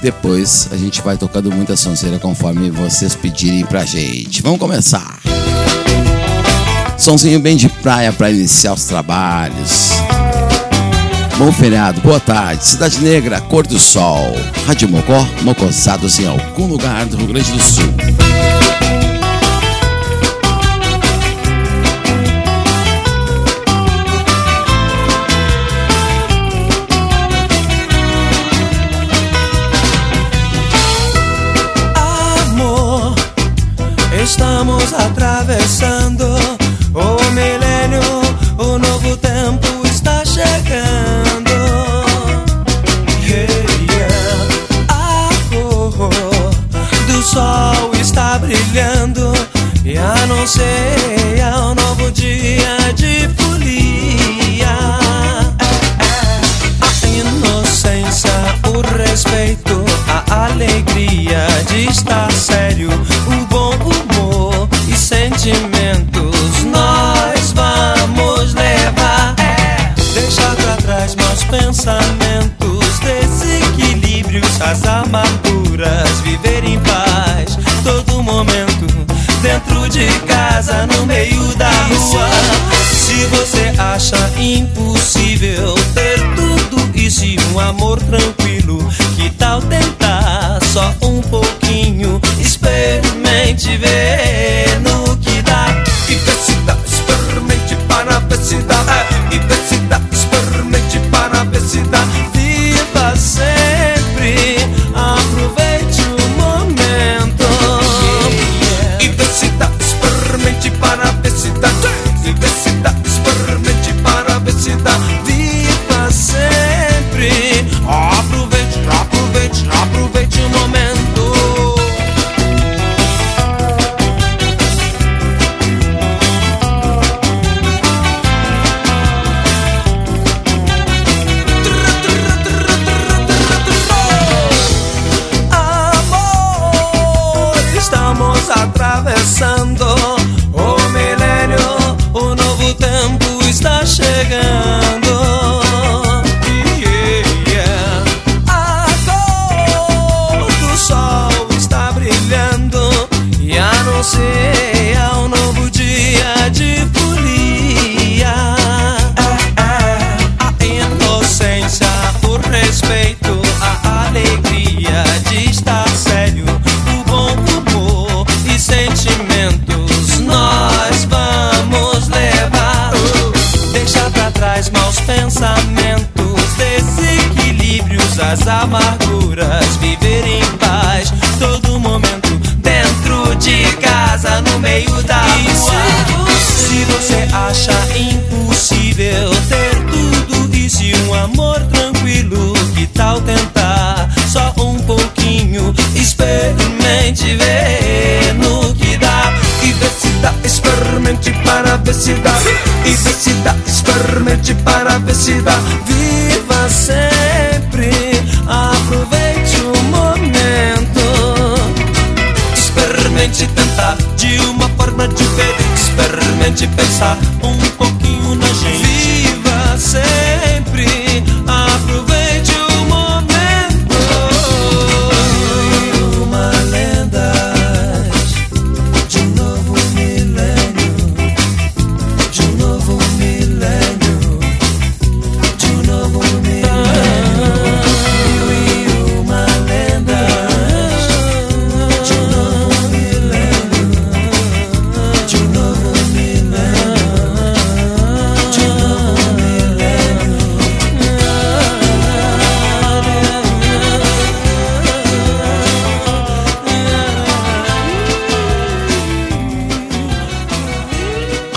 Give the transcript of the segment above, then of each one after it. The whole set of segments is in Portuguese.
Depois a gente vai tocando muita sonzeira conforme vocês pedirem pra gente. Vamos começar. Sonzinho bem de praia para iniciar os trabalhos. Bom feriado, boa tarde. Cidade Negra, Cor do Sol. Rádio Mocó, mocosados em algum lugar do Rio Grande do Sul. Atravessando o milênio, o novo tempo está chegando. Yeah, yeah. A cor do sol está brilhando e anuncia desequilíbrios, as amarguras, viver em paz todo momento. Dentro de casa, no meio da rua. Se você acha impossível ter tudo isso e um amor tranquilo, que tal tentar só um pouquinho? Experimente ver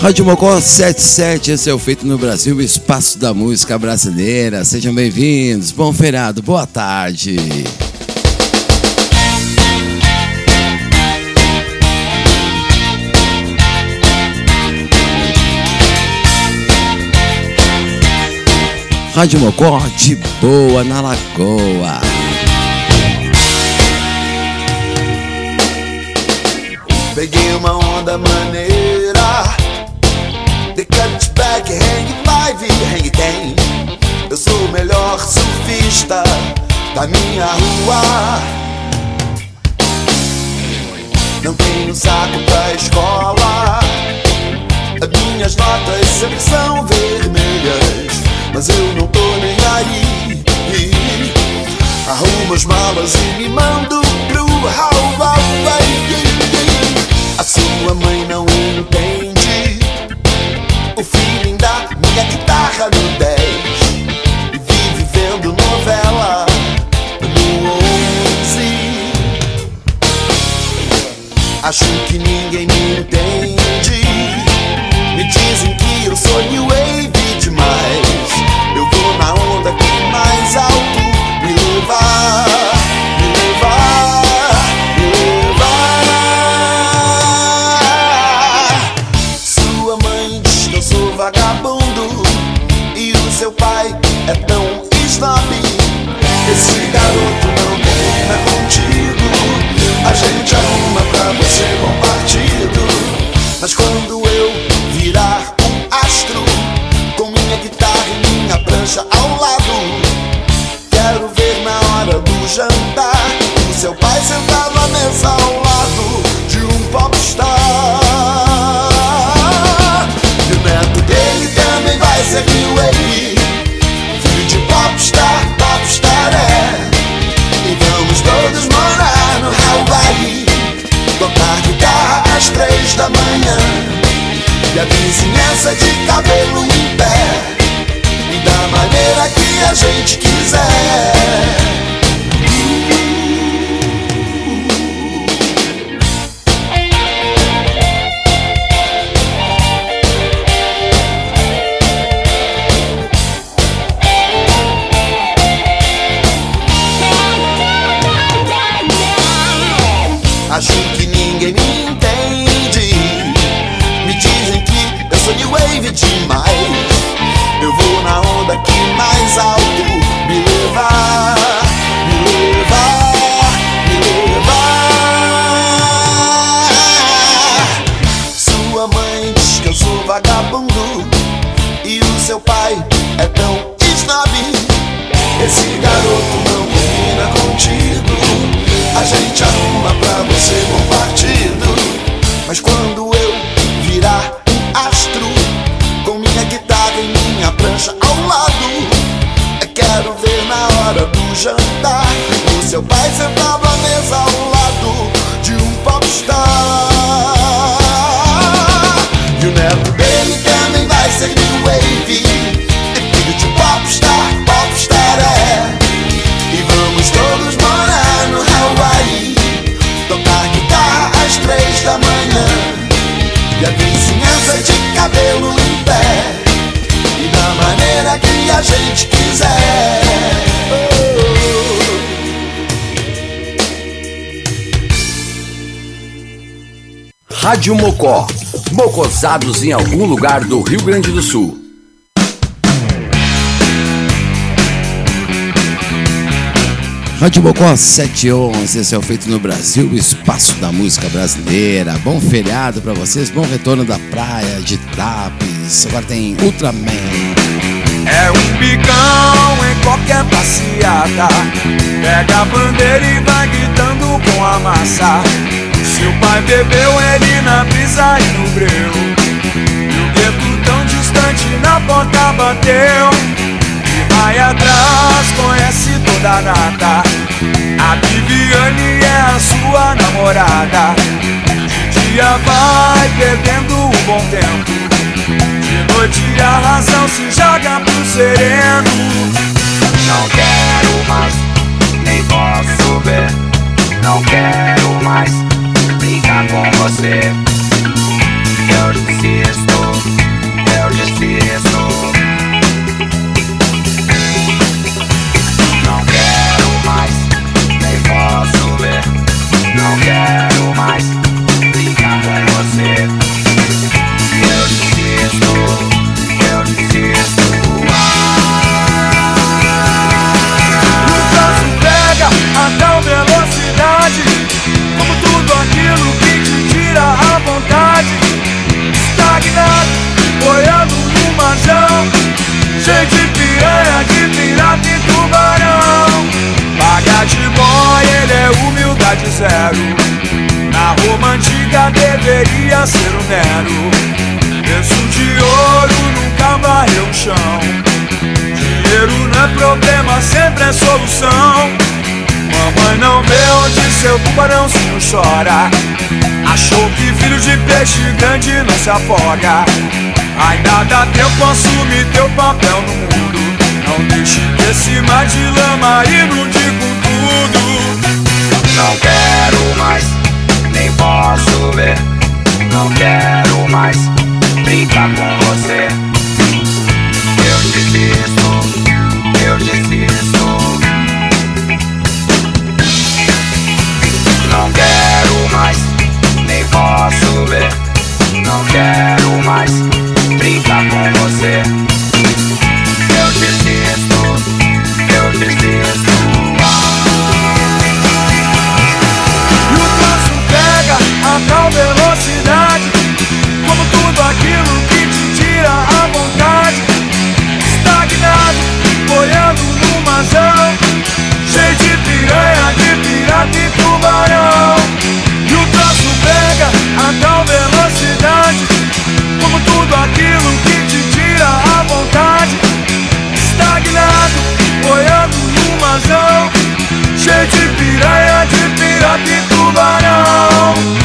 Rádio Mocó 77, esse é o Feito no Brasil, o espaço da música brasileira. Sejam bem-vindos, bom feriado, boa tarde. Rádio Mocó de boa na lagoa. Peguei uma onda maneira da minha rua. Não tenho saco pra escola. As minhas notas sempre são vermelhas, mas eu não tô nem aí. Arrumo as malas e me mando pro Hawaii. A sua mãe não entende o feeling da minha guitarra no 10. Acho que ninguém me entende. Me dizem que eu sou new wave demais. Eu vou na onda que mais alto me levar, me levar, me levar. Sua mãe diz que eu sou vagabundo e o seu pai é tão snob. Esse garoto não combina contigo. A gente arruma pra. Mas quando E a vizinhança de cabelo em pé. E da maneira que a gente quiser o seu pai Rádio Mocó. Mocosados em algum lugar do Rio Grande do Sul. Rádio Mocó 711, esse é o feito no Brasil, o espaço da música brasileira. Bom feriado pra vocês, bom retorno da praia de Tapes. Agora tem Ultraman. É um picão em qualquer passeada. Pega a bandeira e vai gritando com a massa. O pai bebeu, ele na brisa e no breu. E o gueto tão distante na porta bateu. E vai atrás, conhece toda a nata. A Viviane é a sua namorada. De dia vai perdendo o bom tempo. De noite a razão se joga pro sereno. Não quero mais, nem posso ver. Não quero mais brigar com você. Eu desisto, eu desisto. Não quero mais, nem posso ver. Não quero mais brigar com você. Eu desisto, vontade. Estagnado, boiando no marzão Cheio de piranha, de pirata e tubarão. Paga de boy, ele é humildade zero. Na Dama antiga deveria ser o Nero. Berço de ouro nunca varreu o chão. Dinheiro não é problema, sempre é solução Mamãe não vê onde seu tubarãozinho chora. Achou que filho de peixe grande não se afoga. Ainda dá tempo, assumir teu papel no mundo. Não deixe esse mar de lama inundir com tudo. Não quero mais, nem posso ver. Não quero mais brincar com você. Eu desisto, posso ver. Não quero mais brincar com você. Eu desisto, eu desisto. E o trânsito pega a tal velocidade Como tudo aquilo que te tira a vontade Estagnado, boiando no mazão Cheio de piranha, de pirata e tubarão Pega a tal velocidade. Como tudo aquilo que te tira a vontade. Estagnado, boiando no mazão Cheio de piranha, de pirata e tubarão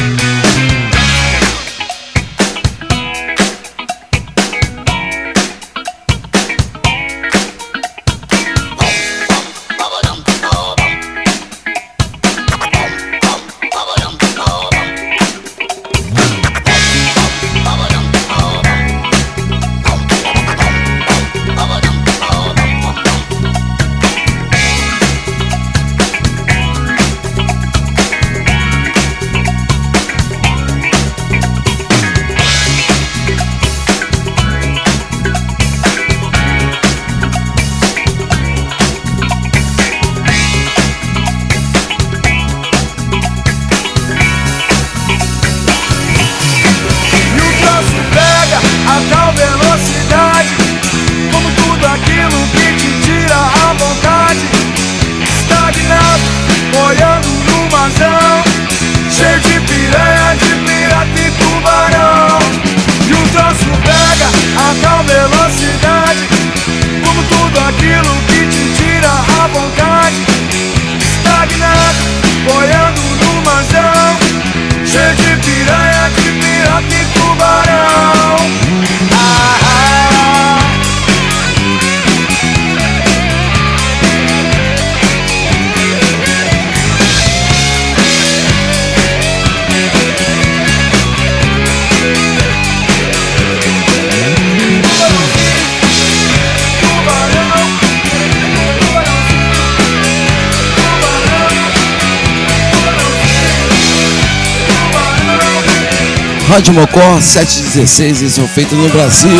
Rádio Mocó 716, esse é o feito no Brasil.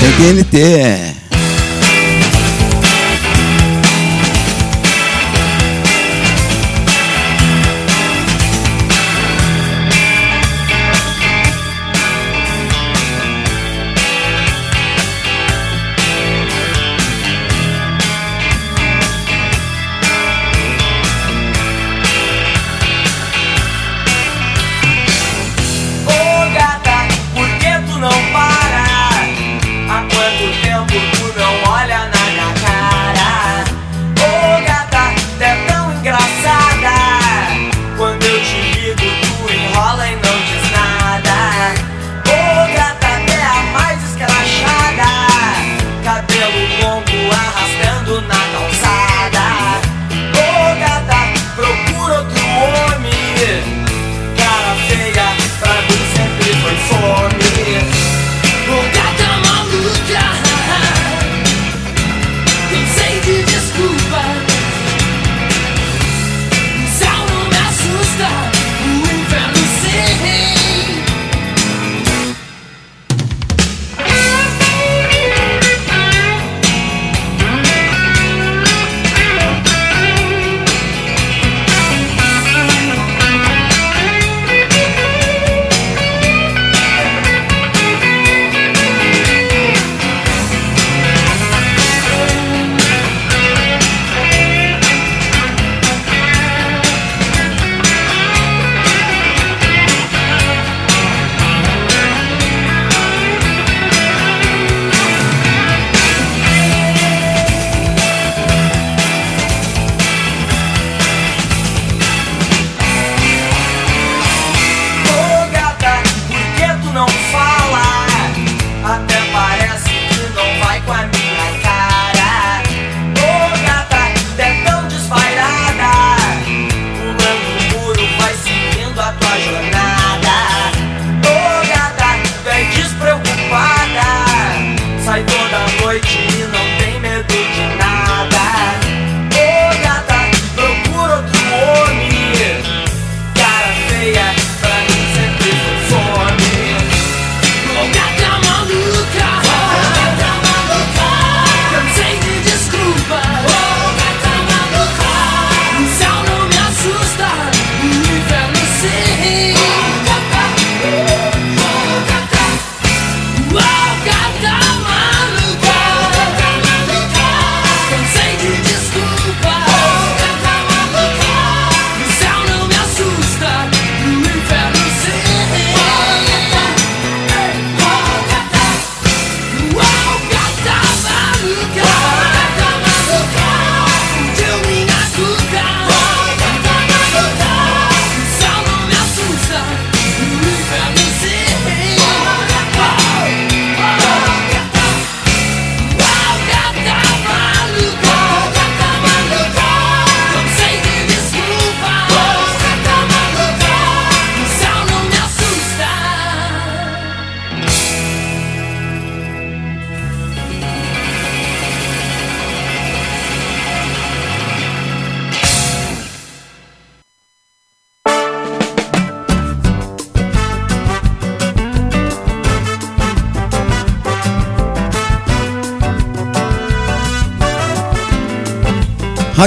Tem TNT.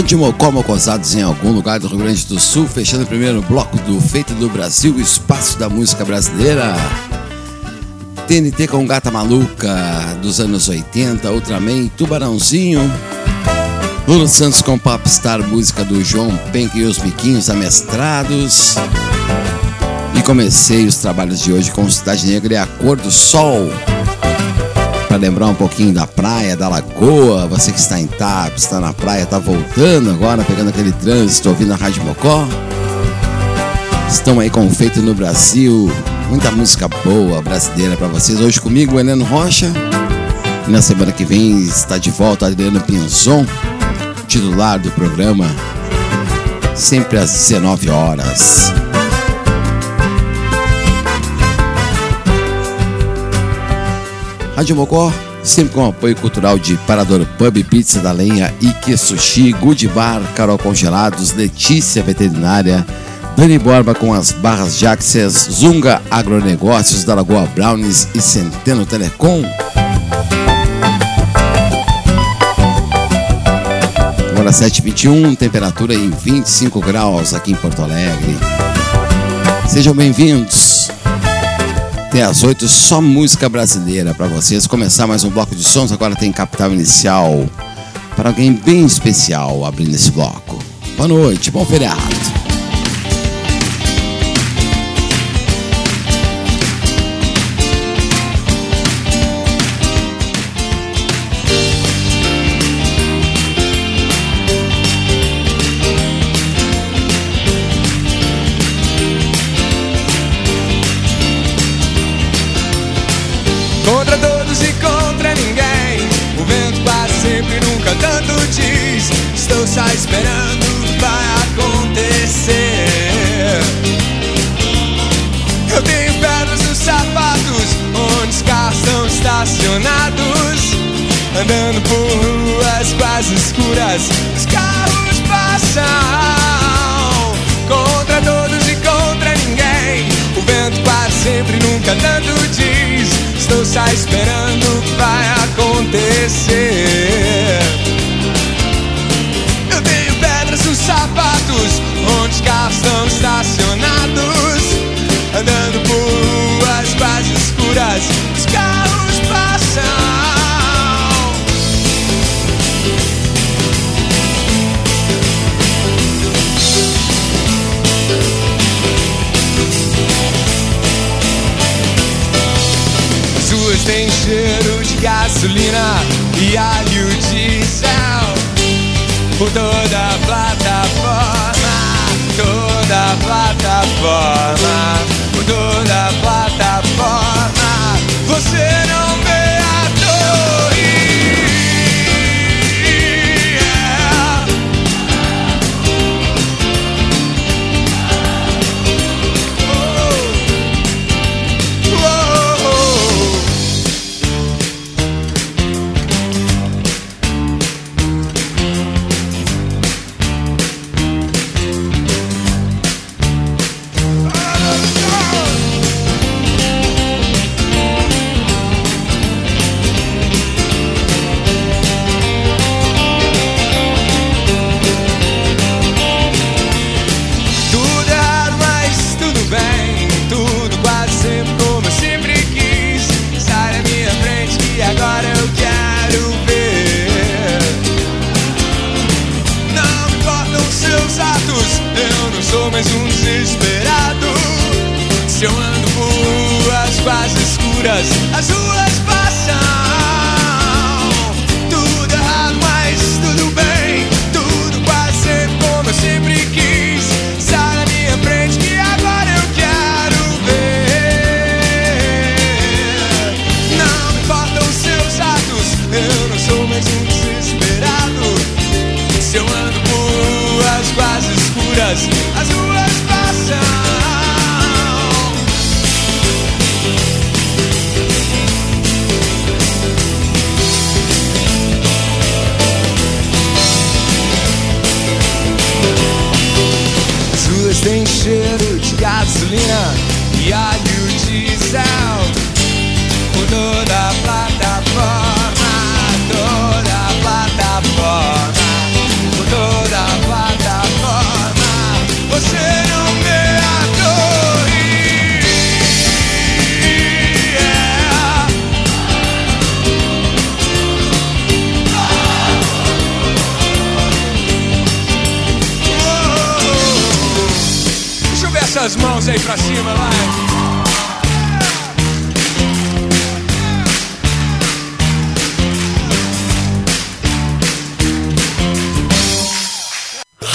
Rádio Mocó Mocosados em algum lugar do Rio Grande do Sul, fechando o primeiro bloco do Feito do Brasil, Espaço da Música Brasileira. TNT com Gata Maluca dos anos 80, Ultraman, Tubarãozinho. Lula Santos com Popstar, música do João Penck e os Miquinhos Amestrados. E comecei os trabalhos de hoje com Cidade Negra e a Cor do Sol para lembrar um pouquinho da praia, da lagoa. Você que está em TAP, está na praia, está voltando agora, pegando aquele trânsito, ouvindo a Rádio Mocó. Estão aí com o Feito no Brasil. Muita música boa brasileira para vocês. Hoje comigo, Heleno Rocha. E na semana que vem está de volta Adriano Pinzon, titular do programa, sempre às 19 horas. Rádio Mocó, sempre com apoio cultural de Parador Pub, Pizza da Lenha, Ike Sushi, Good Bar, Carol Congelados, Letícia Veterinária, Dani Borba com as barras Jaxias, Zunga Agronegócios da Lagoa Brownies e Centeno Telecom. Agora 7h21, temperatura em 25 graus aqui em Porto Alegre. Sejam bem-vindos até às 8, só música brasileira para vocês. Começar mais um bloco de sons, agora tem capital inicial para alguém bem especial abrindo esse bloco. Boa noite, bom feriado. Quase escuras, os carros passam contra todos e contra ninguém. O vento quase sempre nunca tanto diz. Estou só esperando o que vai acontecer cheiro de gasolina e alho diesel por toda a plataforma, toda a plataforma,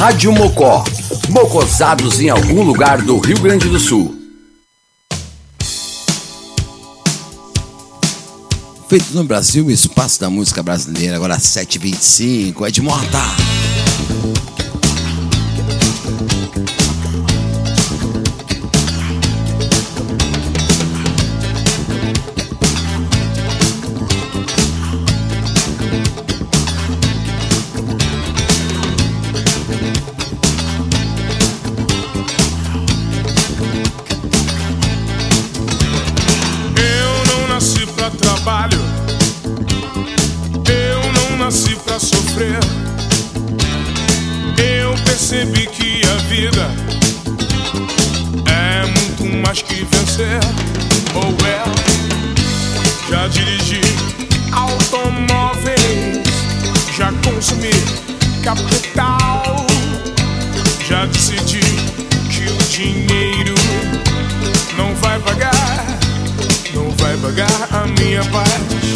Rádio Mocó. Mocosados em algum lugar do Rio Grande do Sul. Feito no Brasil, Espaço da Música Brasileira, agora 7h25, Ed Mota. Eu não vai pagar a minha paz.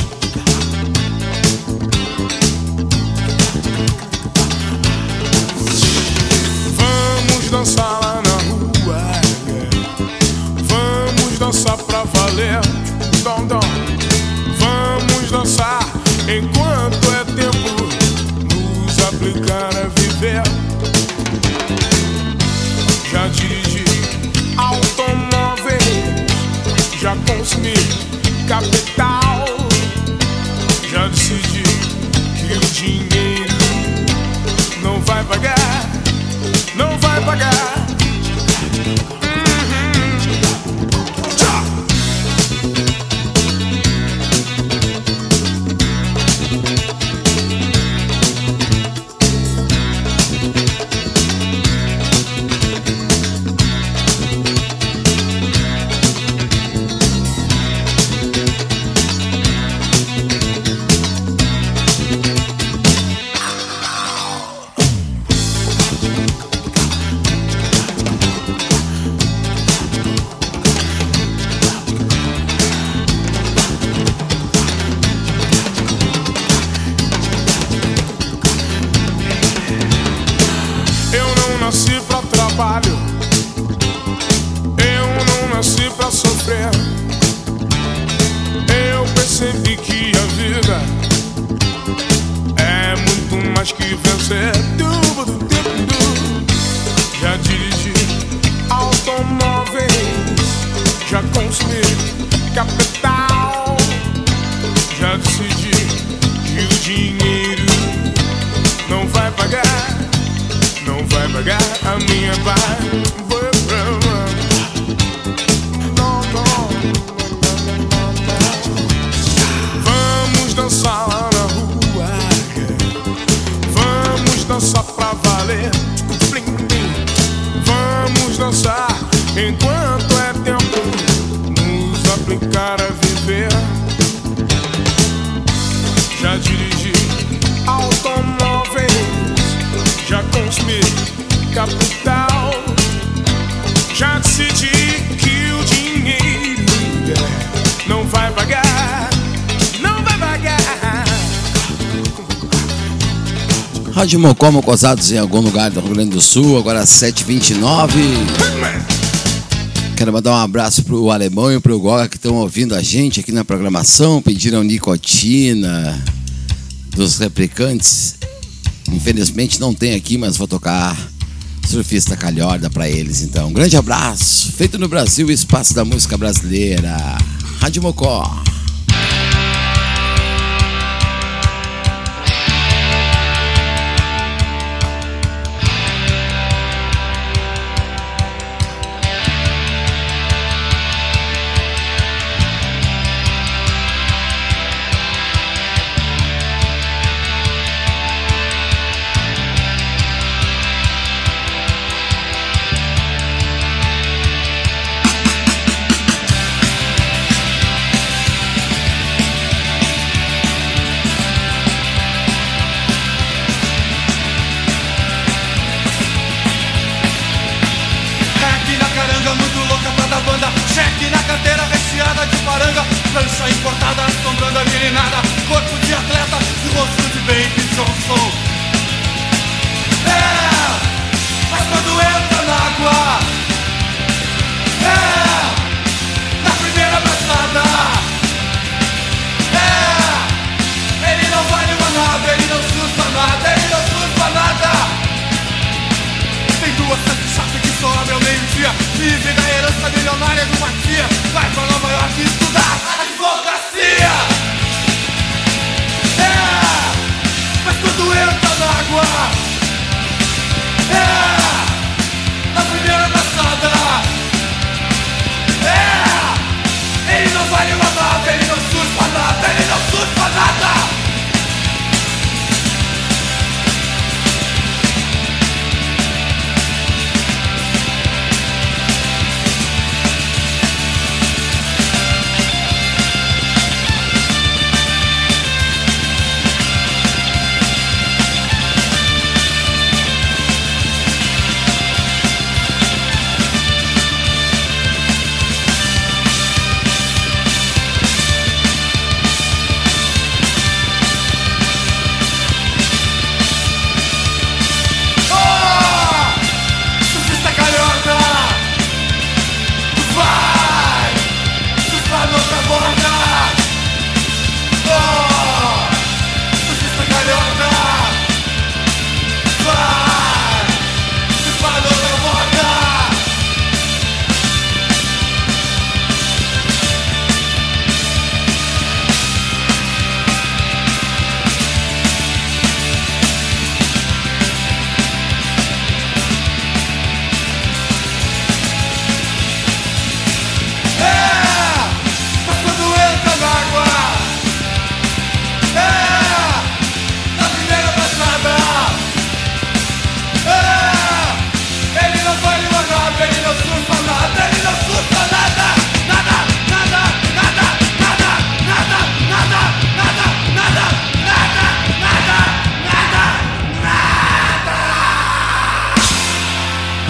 Rádio Mocó, Mocosados em algum lugar do Rio Grande do Sul, agora 7h29. Quero mandar um abraço pro Alemão e pro Goga que estão ouvindo a gente aqui na programação, pediram nicotina dos replicantes. Infelizmente não tem aqui, mas vou tocar Surfista Calhorda pra eles então. Um grande abraço, feito no Brasil, Espaço da Música Brasileira. Rádio Mocó. prancha importada sombrando a meninada Corpo de atleta e rosto de Baby Johnson É, mas quando entra na água É.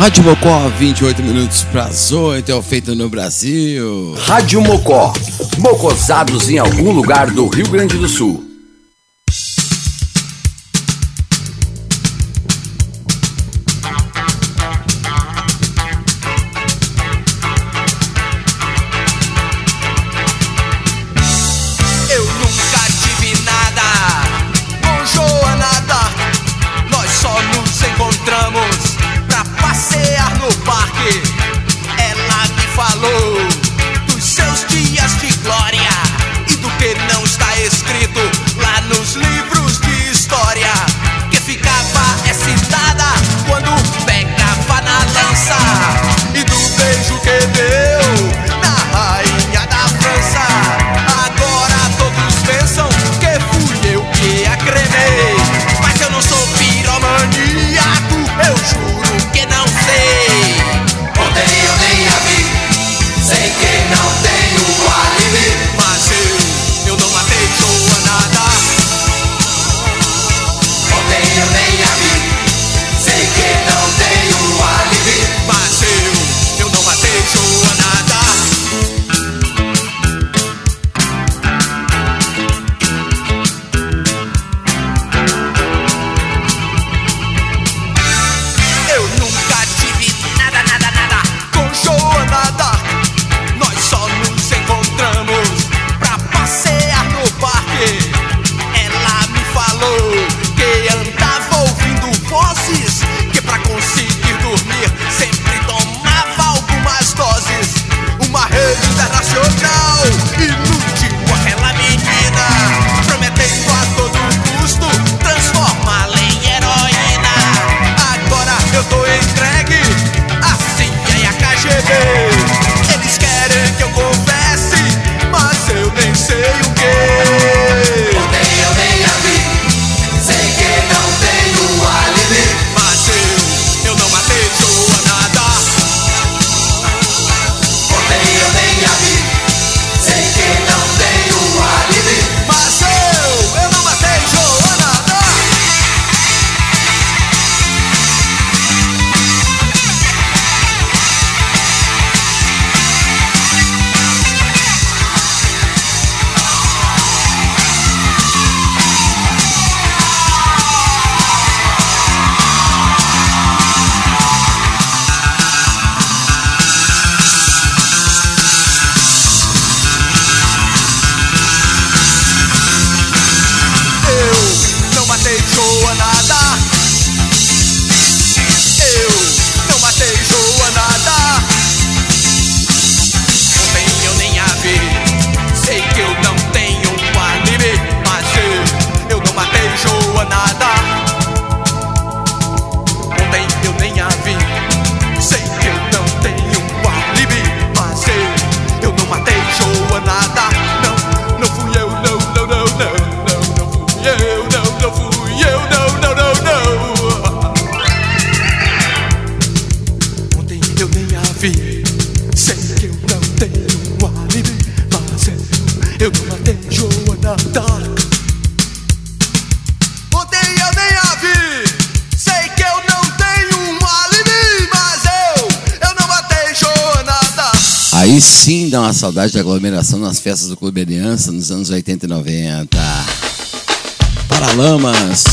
Rádio Mocó, 28 minutos para as 8, é o feito no Brasil. Rádio Mocó, mocosados em algum lugar do Rio Grande do Sul. Aí sim dá uma saudade de aglomeração nas festas do Clube Aliança nos anos 80 e 90. Paralamas.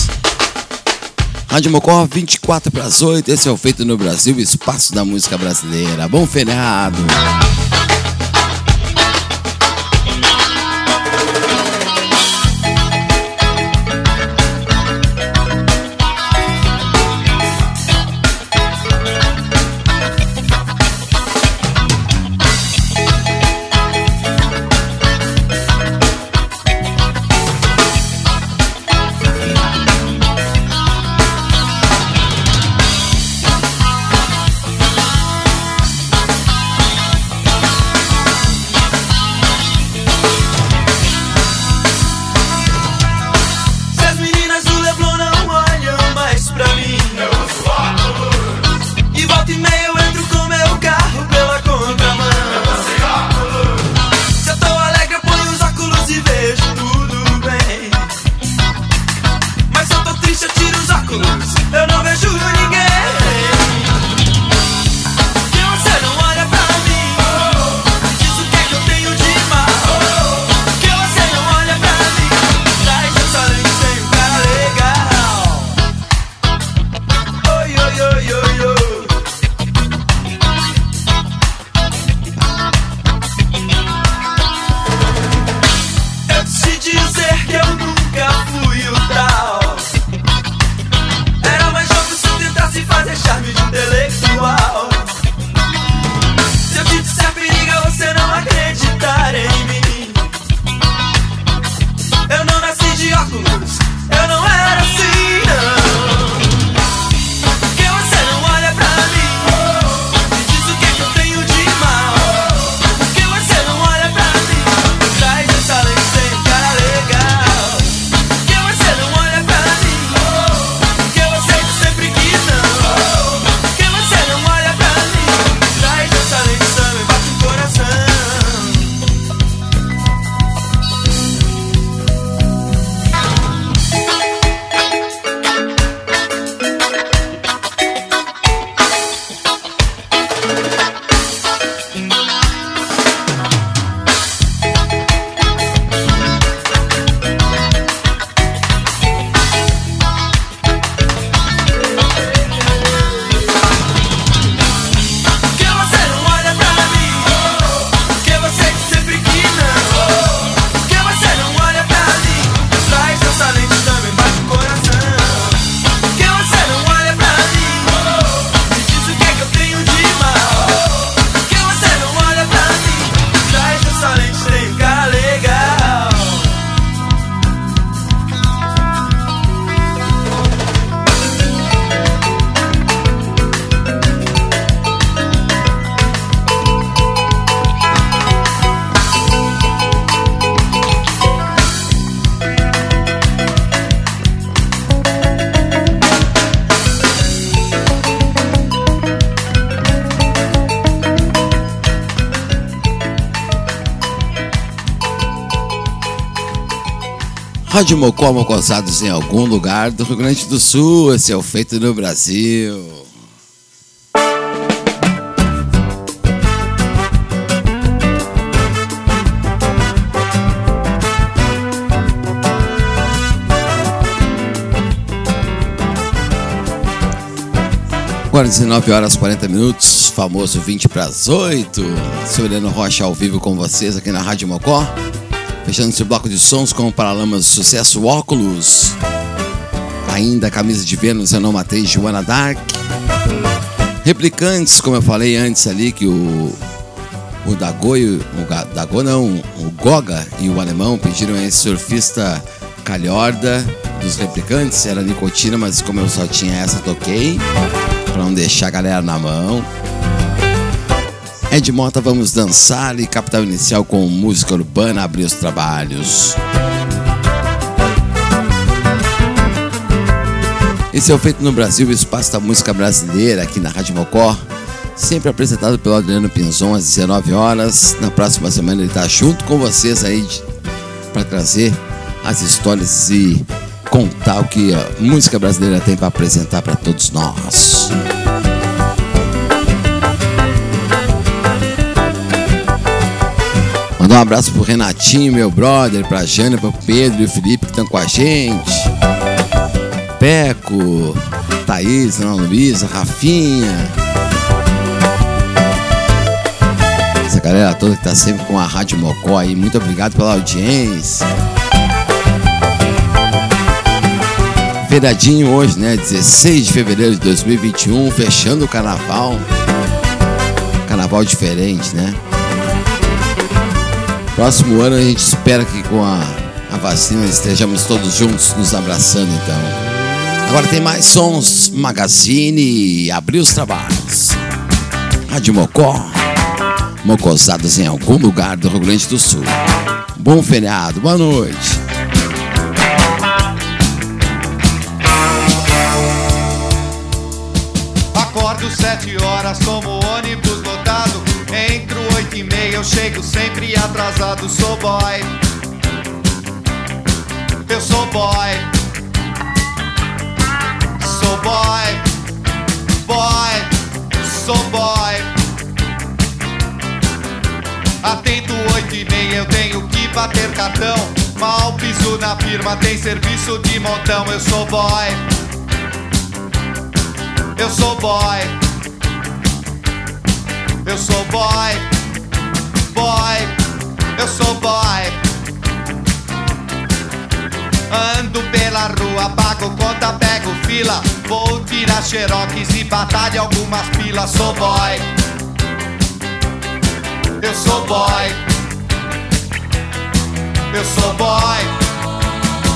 Rádio Mocó, 24 para as 8. Esse é o Feito no Brasil, espaço da música brasileira. Bom feriado. Rádio Mocó, mocosados em algum lugar do Rio Grande do Sul. Esse é o Feito no Brasil. Agora 19 horas 40 minutos, famoso 20 para as 8. Silviano Rocha ao vivo com vocês aqui na Rádio Mocó. Fechando esse bloco de sons com o Paralamas Sucesso Óculos. Ainda Camisa de Vênus, Eu Não Matei, Joana Dark. Replicantes, como eu falei antes ali, que o, o Dago, e o, Dago não, o Goga e o Alemão pediram esse surfista Calhorda dos Replicantes. Era nicotina, mas como eu só tinha essa, toquei. Pra não deixar a galera na mão. Ed Mota, vamos dançar e capital inicial com música urbana abrir os trabalhos. Esse é o Feito no Brasil, o espaço da música brasileira aqui na Rádio Mocó. Sempre apresentado pelo Adriano Pinzon às 19 horas. Na próxima semana ele está junto com vocês aí para trazer as histórias e contar o que a música brasileira tem para apresentar para todos nós. Mandar um abraço pro Renatinho, meu brother, pra Jânia, pro Pedro e o Felipe que estão com a gente. Peco, Thaís, Ana Luísa, Rafinha. Essa galera toda que tá sempre com a Rádio Mocó aí, muito obrigado pela audiência. Feriadinho hoje, né? 16 de fevereiro de 2021, fechando o carnaval. Carnaval diferente, né? Próximo ano a gente espera que com a, a vacina estejamos todos juntos nos abraçando então. Agora tem mais sons, Magazine abriu os trabalhos. Rádio Mocó, mocosados em algum lugar do Rio Grande do Sul. Bom feriado, boa noite. Acordo sete horas, tomo ônibus lotado. Entro oito e meia, eu chego sempre atrasado. Sou boy. Eu sou boy. Sou boy. Boy. Sou boy. Atento oito e meia, eu tenho que bater cartão. Mal piso na firma, tem serviço de montão. Eu sou boy. Eu sou boy. Eu sou boy. Boy. Eu sou boy. Ando pela rua, pago conta, pego fila. Vou tirar xerox e batalha algumas pilas. Sou boy. Eu sou boy. Eu sou boy.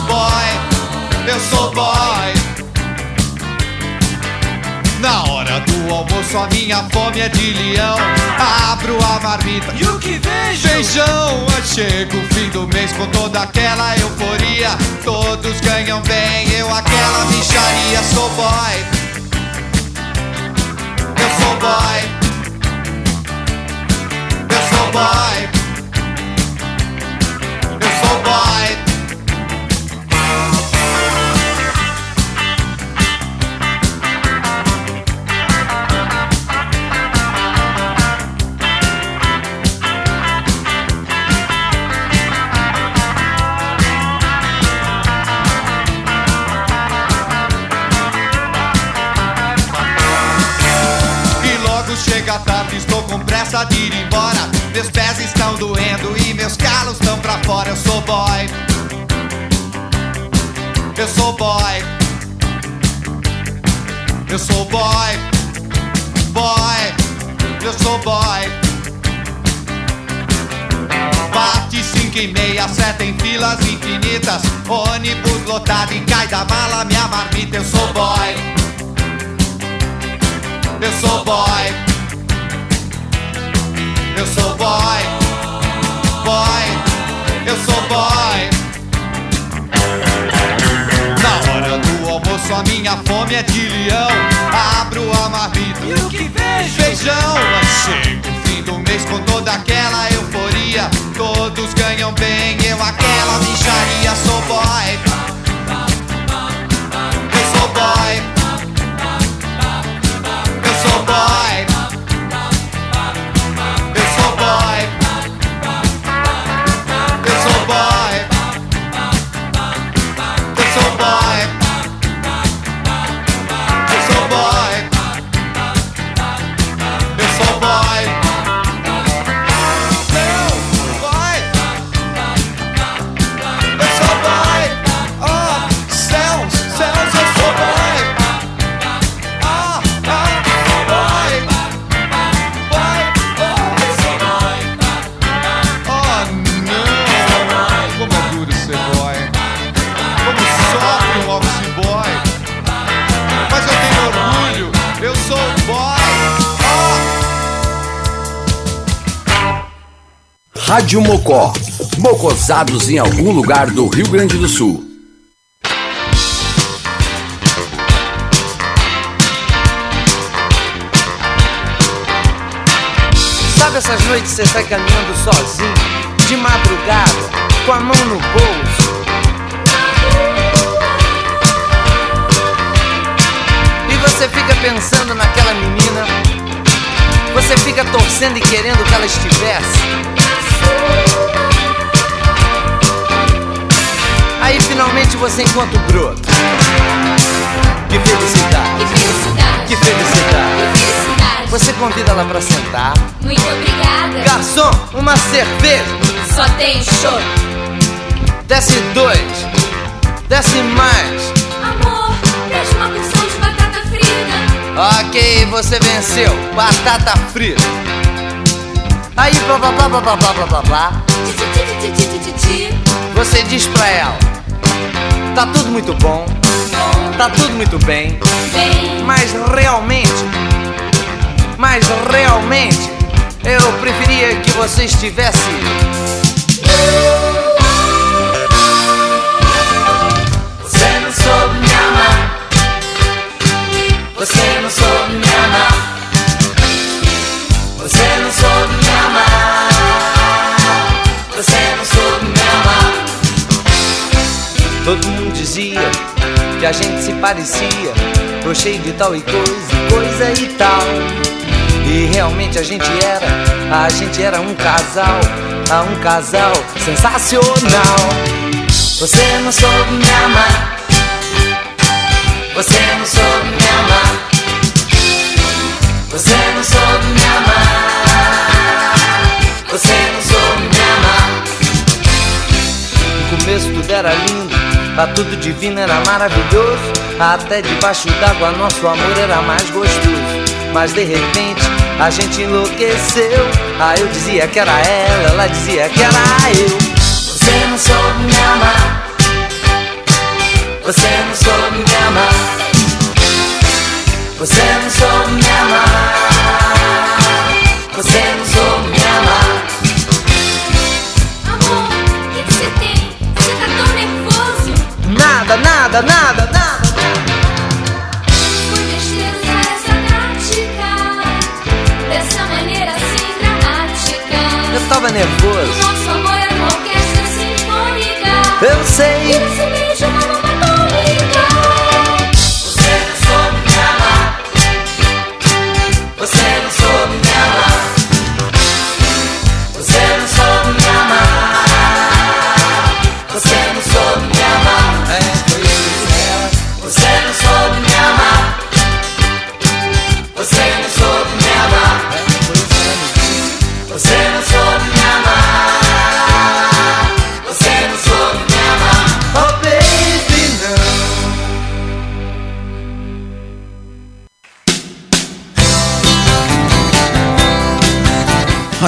Boy. Eu sou boy. Na hora do almoço a minha fome é de leão. Abro a marmita. E o que vejo? Feijão, chega o fim do mês com toda aquela euforia. Todos ganham bem, eu aquela micharia. Sou boy. Eu sou boy. Eu sou boy. Eu sou boy com pressa de ir embora. Meus pés estão doendo e meus calos estão pra fora. Eu sou boy. Eu sou boy. Eu sou boy. Boy. Eu sou boy. Bate cinco e meia, seta em filas infinitas. Ônibus lotado e cai da mala minha marmita. Eu sou boy. Eu sou boy. Eu sou boy. Boy. Eu sou boy. Na hora do almoço a minha fome é de leão. Abro a marmita. E o que vejo? Feijão. Chega o fim do mês com toda aquela euforia. Todos ganham bem, eu aquela bicharia. Sou boy. Rádio Mocó. Mocosados em algum lugar do Rio Grande do Sul. Sabe essas noites você sai caminhando sozinho, de madrugada, com a mão no bolso? E você fica pensando naquela menina, você fica torcendo e querendo que ela estivesse. Aí finalmente você encontra o broto. Que felicidade! Que felicidade! Que felicidade! Que felicidade! Você convida ela pra sentar. Muito obrigada! Garçom, uma cerveja! Só tem show! Desce dois! Desce mais! Amor, deixa uma porção de batata frita! Ok, você venceu! Batata frita! Aí, blá blá blá blá blá blá blá blá. Você diz pra ela: Tá tudo muito bom, tá tudo muito Bem, mas realmente, mas realmente, eu preferia que você estivesse. Você não soube me amar. Você não soube me amar. Todo mundo dizia que a gente se parecia, cheio de tal e coisa, coisa e tal. E realmente a gente era, a gente era um casal, ah, um casal sensacional. Você não soube me amar. Você não soube me amar. Você não soube me amar. Você não soube me amar. No começo tudo era lindo, a tudo divino era maravilhoso. Até debaixo d'água nosso amor era mais gostoso. Mas de repente a gente enlouqueceu. Ah, eu dizia que era ela, ela dizia que era eu. Você não soube me amar. Você não soube me amar. Você não soube me amar.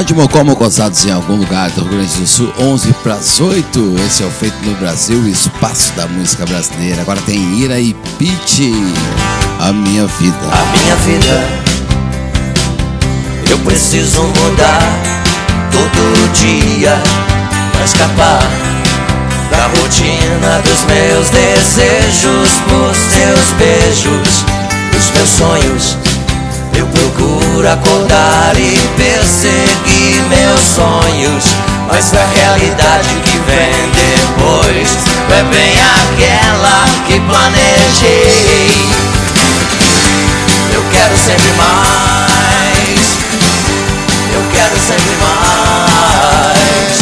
Rádio Mocó Mocosados em algum lugar do Rio Grande do Sul, 11 para as 8. Esse é o Feito no Brasil, o espaço da música brasileira. Agora tem Ira e Pete, a minha vida. A minha vida eu preciso mudar todo dia pra escapar da rotina dos meus desejos, dos teus beijos, dos meus sonhos. Procuro acordar e perseguir meus sonhos, mas a realidade que vem depois é bem aquela que planejei. Eu quero sempre mais. Eu quero sempre mais.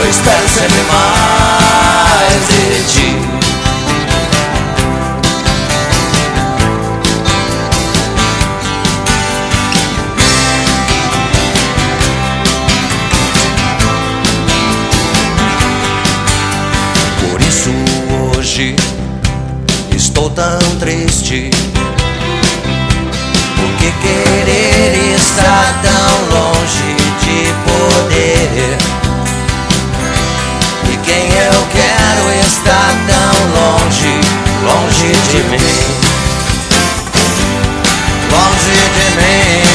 Eu espero sempre mais de ti. Tão triste. Porque querer estar tão longe de poder. E quem eu quero está tão longe, longe de mim. Longe de mim.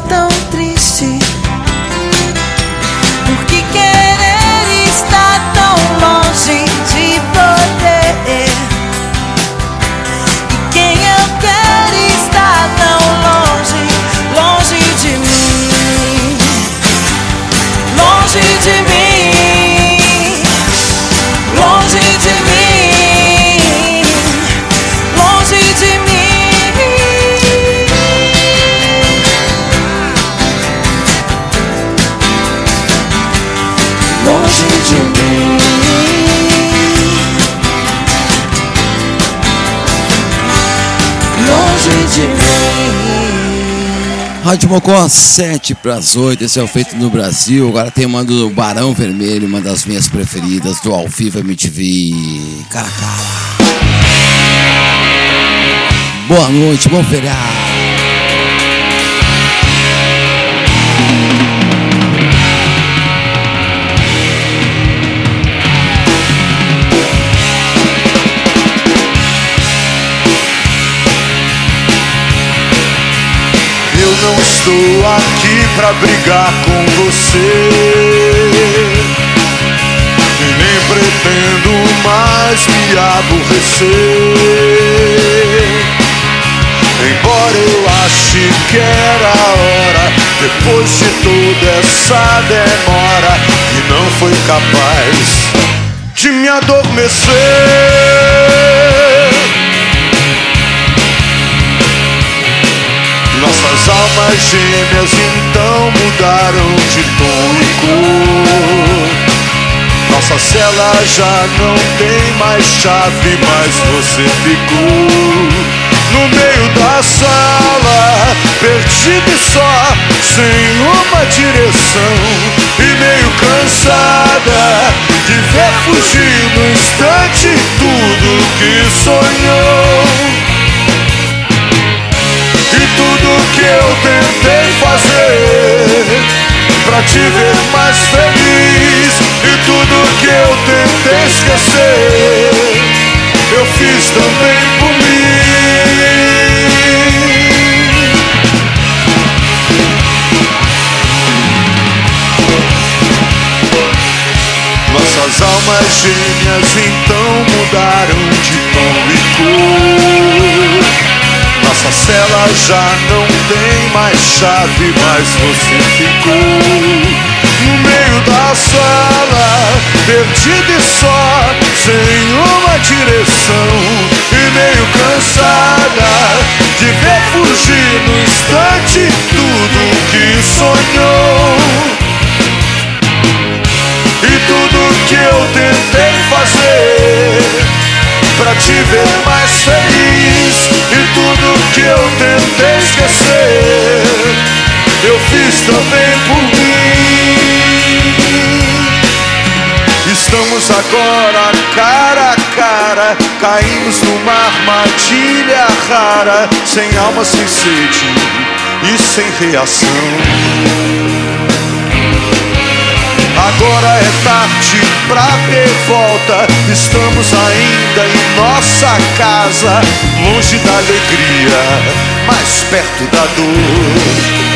Tão triste. Rádio Mocó, 7 para as 8, esse é o Feito no Brasil. Agora tem uma do Barão Vermelho, uma das minhas preferidas, do Ao Vivo MTV. Cara, a cara. Boa noite, bom feriado. Estou aqui pra brigar com você. E nem pretendo mais me aborrecer. Embora eu ache que era hora, depois de toda essa demora, e não foi capaz de me adormecer. Nossas almas gêmeas então mudaram de tom e cor. Nossa cela já não tem mais chave, mas você ficou no meio da sala, perdida e só, sem uma direção e meio cansada de ver fugir no instante tudo que sonhou. Que eu tentei fazer Pra te ver mais feliz E tudo que eu tentei esquecer Eu fiz também por mim. Nossas almas gêmeas então mudaram de tom e cor nossa cela já não tem mais chave, mas você ficou no meio da sala, perdida e só, sem uma direção e meio cansada de ver fugir no instante tudo que sonhou. E tudo que eu tentei fazer pra te ver mais feliz. E tudo que eu tentei esquecer Eu fiz também por mim. Estamos agora cara a cara Caímos numa armadilha rara Sem alma, sem sede e sem reação Agora é tarde pra ter volta. Estamos ainda em nossa casa, longe da alegria, mais perto da dor.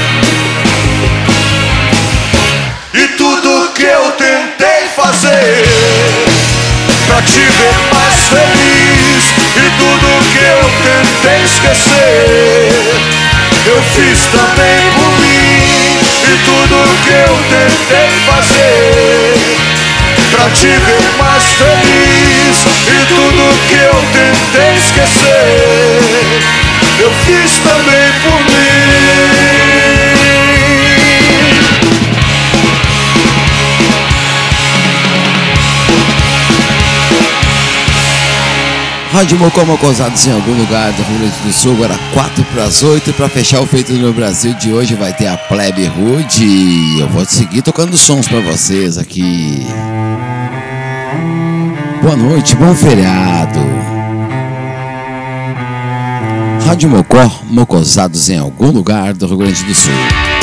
E tudo que eu tentei fazer pra te ver mais feliz, e tudo que eu tentei esquecer, tentei fazer Pra te ver mais feliz. E tudo que eu tentei esquecer Eu fiz também Rádio Mocó Mocosados em algum lugar do Rio Grande do Sul, agora 4 para as 8. Para fechar o Feito no Brasil de hoje vai ter a Plebe Rude. Eu vou seguir tocando sons para vocês aqui. Boa noite, bom feriado. Rádio Mocó Mocosados em algum lugar do Rio Grande do Sul.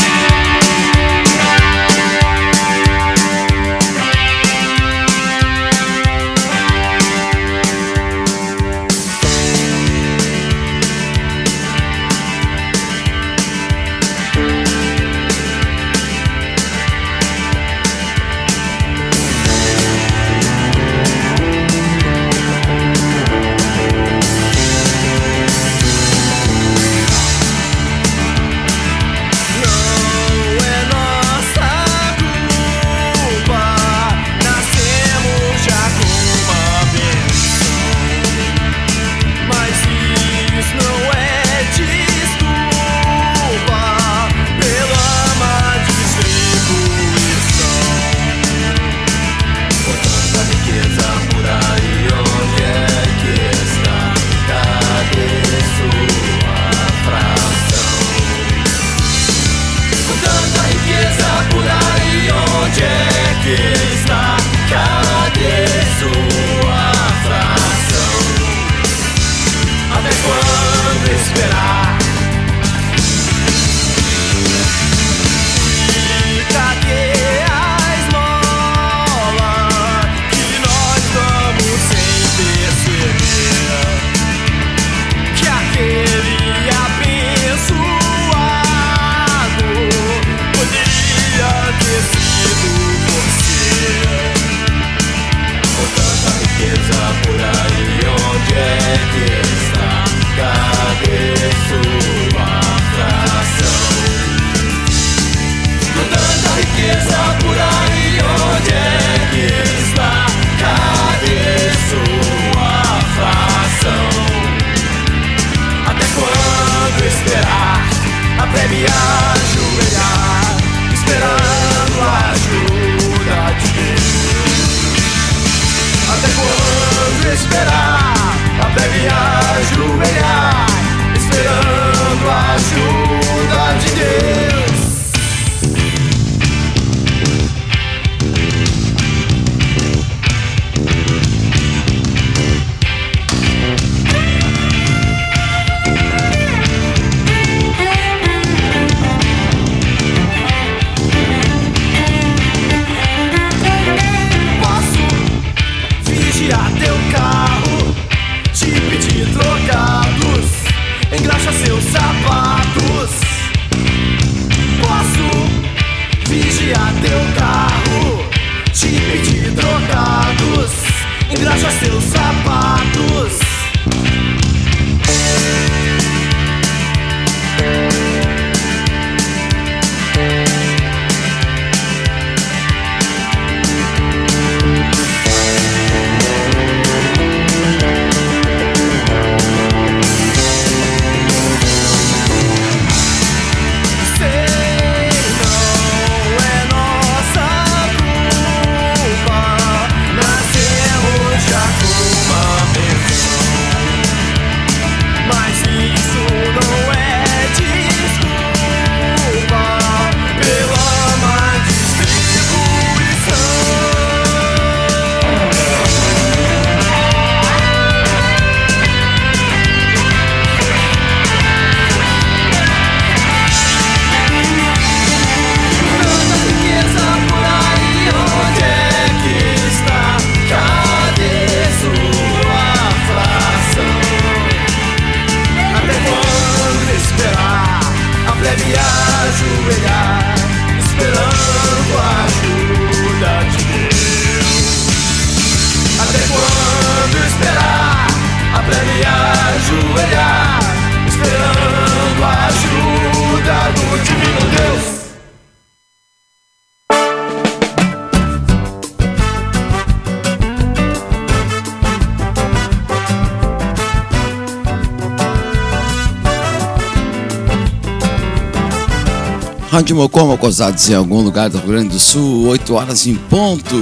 Rádio Mocó, Mocosados em algum lugar do Rio Grande do Sul, 8 horas em ponto.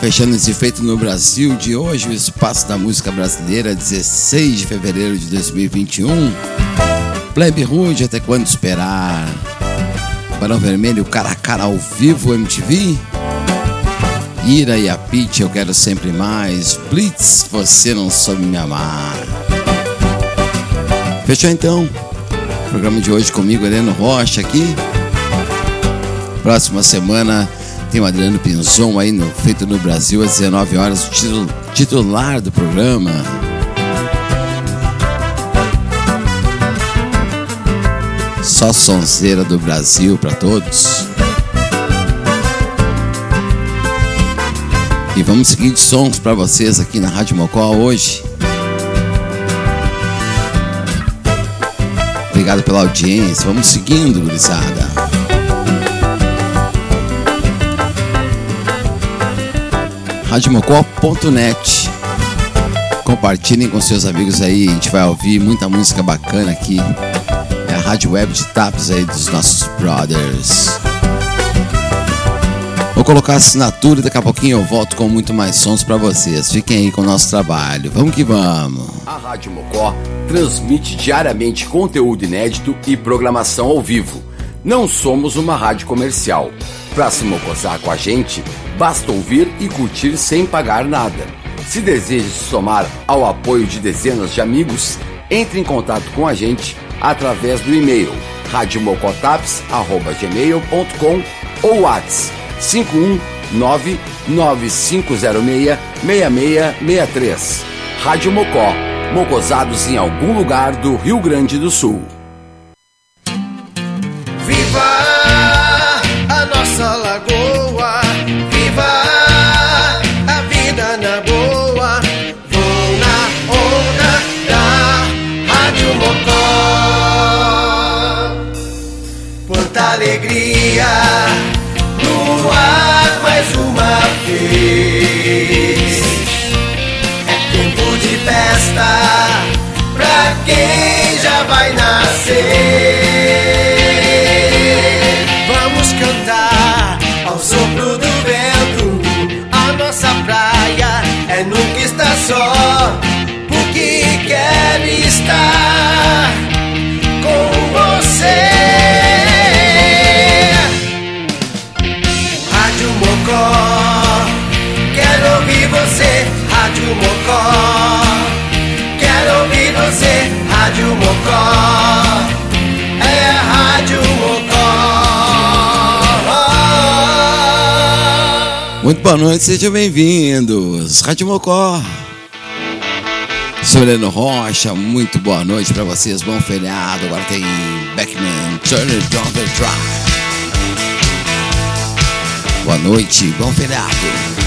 fechando esse feito no Brasil de hoje, o Espaço da Música Brasileira, 16 de fevereiro de 2021. Plebe Rude, até quando esperar? Barão Vermelho, cara a cara ao vivo, MTV. Ira e a Pitch, eu quero sempre mais. Blitz, você não soube me amar. Fechou então? Programa de hoje comigo, Heleno Rocha aqui. Próxima semana tem o Adriano Pinzon aí no Feito no Brasil às 19 horas, o titular do programa. Só sonzeira do Brasil para todos. E vamos seguir de sons para vocês aqui na Rádio Mocó hoje. Obrigado pela audiência. Vamos seguindo, gurizada. radiomocó.net Compartilhem com seus amigos aí, a gente vai ouvir muita música bacana aqui. É a rádio web de taps aí dos nossos brothers. Vou colocar a assinatura e daqui a pouquinho eu volto com muito mais sons para vocês. Fiquem aí com o nosso trabalho. Vamos que vamos. A Rádio Mocó transmite diariamente conteúdo inédito e programação ao vivo. Não somos uma rádio comercial. Para se mocosar com a gente, basta ouvir e curtir sem pagar nada. Se deseja se somar ao apoio de dezenas de amigos, entre em contato com a gente através do e-mail radiomocotaps.gmail.com ou WhatsApp 51995066663. Rádio Mocó, mocosados em algum lugar do Rio Grande do Sul. Viva a nossa lagoa, viva a vida na boa. Vou na onda da Rádio Mocó. Quanta alegria vai nascer. Vamos cantar ao sopro do vento. A nossa praia é nunca estar só, Muito boa noite, sejam bem-vindos. Rádio Mocó. Sou Heleno Rocha, muito boa noite para vocês, bom feriado. Agora tem Beckman, Turner Down the Drive. Boa noite, bom feriado.